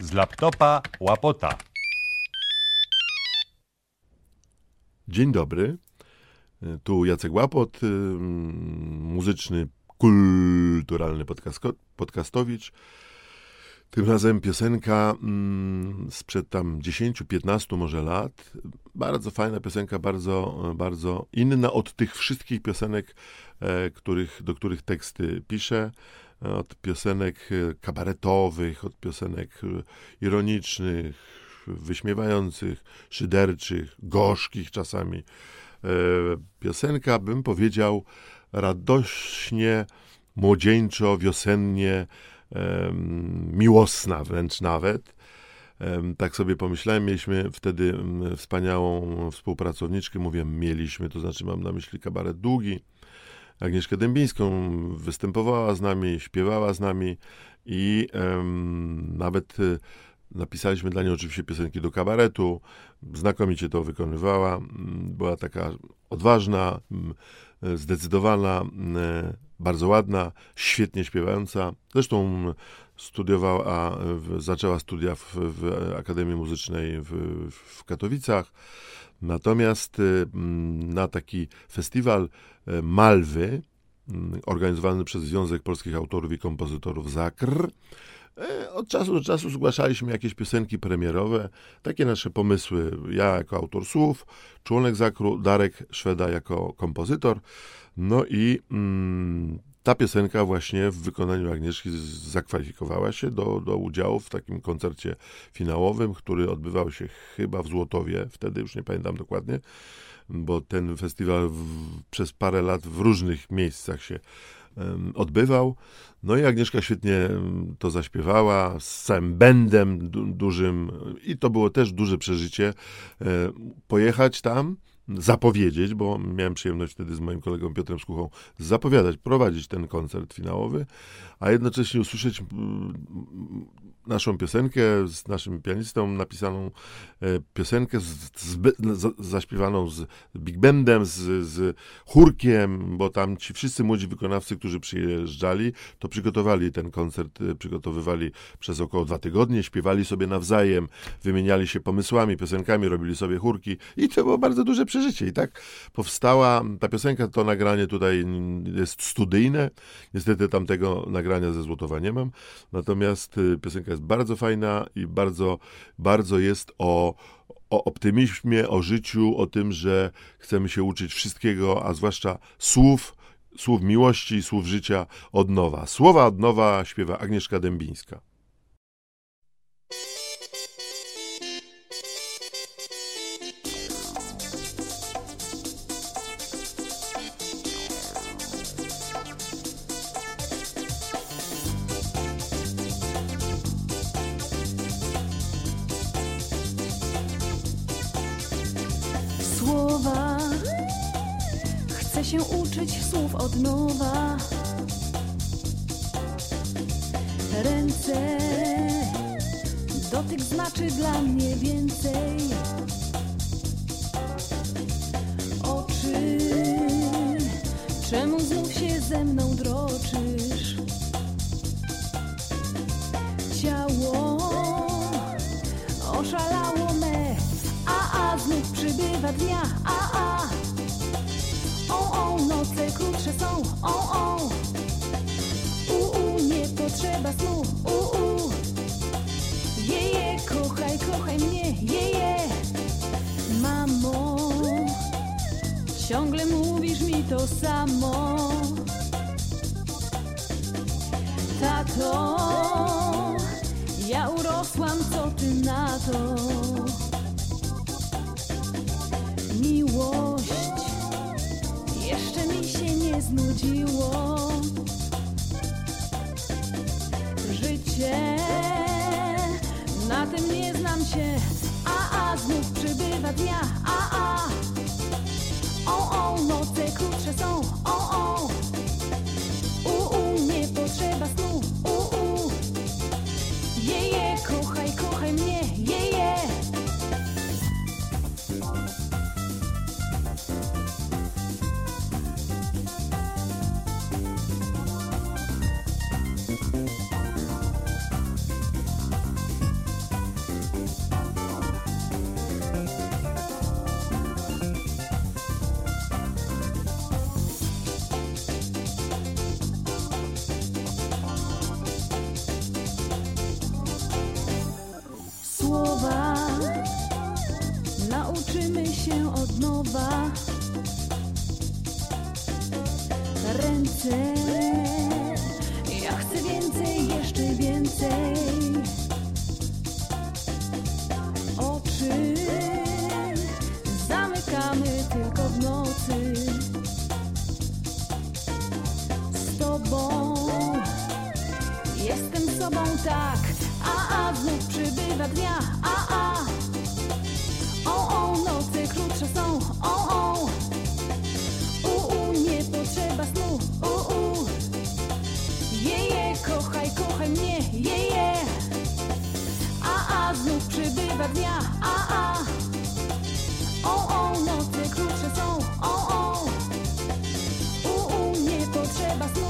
Z laptopa łapota. Dzień dobry. Tu Jacek Łapot, y, muzyczny, kulturalny podcastowicz. Tym razem piosenka mm, sprzed tam 10-15 może lat. Bardzo fajna piosenka, bardzo, bardzo inna od tych wszystkich piosenek, e, których, do których teksty piszę. Od piosenek e, kabaretowych, od piosenek e, ironicznych, wyśmiewających, szyderczych, gorzkich czasami. E, Piosenka, bym powiedział, radośnie, młodzieńczo, wiosennie, miłosna wręcz nawet. Tak sobie pomyślałem, mieliśmy wtedy mm, wspaniałą współpracowniczkę, mówię mieliśmy, to znaczy mam na myśli kabaret Długi, Agnieszkę Dębińską, występowała z nami, śpiewała z nami i em, nawet y, napisaliśmy dla niej oczywiście piosenki do kabaretu, znakomicie to wykonywała, mm, była taka odważna, mm, zdecydowana, mm, bardzo ładna, świetnie śpiewająca. Zresztą studiowała, zaczęła studia w, w Akademii Muzycznej w, w Katowicach. Natomiast y, mm, na taki festiwal e, Malwy, mm, organizowany przez Związek Polskich Autorów i Kompozytorów ZAKR, e, od czasu do czasu zgłaszaliśmy jakieś piosenki premierowe, takie nasze pomysły. Ja jako autor słów, członek Zakru, Darek Szweda jako kompozytor. No i mm, ta piosenka właśnie w wykonaniu Agnieszki zakwalifikowała się do, do udziału w takim koncercie finałowym, który odbywał się chyba w Złotowie, wtedy już nie pamiętam dokładnie, bo ten festiwal w, przez parę lat w różnych miejscach się em, odbywał. No i Agnieszka świetnie to zaśpiewała z całym bendem du dużym i to było też duże przeżycie e, pojechać tam, zapowiedzieć, bo miałem przyjemność wtedy z moim kolegą Piotrem Skuchą zapowiadać, prowadzić ten koncert finałowy, a jednocześnie usłyszeć mm, naszą piosenkę z naszym pianistą napisaną e, piosenkę z, z, z, zaśpiewaną z big bandem, z, z chórkiem, bo tam ci wszyscy młodzi wykonawcy, którzy przyjeżdżali, to przygotowali ten koncert, e, przygotowywali przez około dwa tygodnie, śpiewali sobie nawzajem, wymieniali się pomysłami, piosenkami, robili sobie chórki i to było bardzo duże przeżycie. I tak powstała ta piosenka, to nagranie tutaj jest studyjne. Niestety tamtego nagrania ze Złotowa nie mam. Natomiast y, piosenka jest bardzo fajna i bardzo, bardzo jest o, o optymizmie, o życiu, o tym, że chcemy się uczyć wszystkiego, a zwłaszcza słów, słów miłości, słów życia od nowa. Słowa od nowa śpiewa Agnieszka Dębińska. Chcę się uczyć słów od nowa. Ręce, dotyk znaczy dla mnie więcej. Oczy, czemu znów się ze mną droczysz? Ciało oszalało me, a a znów przybywa dnia, a noce krótsze są, o o. U u, nie potrzeba snu, u u. Jeje, kochaj, kochaj mnie, jeje. Mamo, ciągle mówisz mi to samo. Tato, ja urosłam, co ty na to? Miłość przybywa dnia, a a. O o, noce krótsze są, o o. U u, nie potrzeba snu, u u. Jeje, kochaj, kochaj mnie, jeje. od Ręce, ja chcę więcej, jeszcze więcej. Oczy zamykamy tylko w nocy. Z tobą jestem sobą tak, a a znów przybywa dnia, a vacío.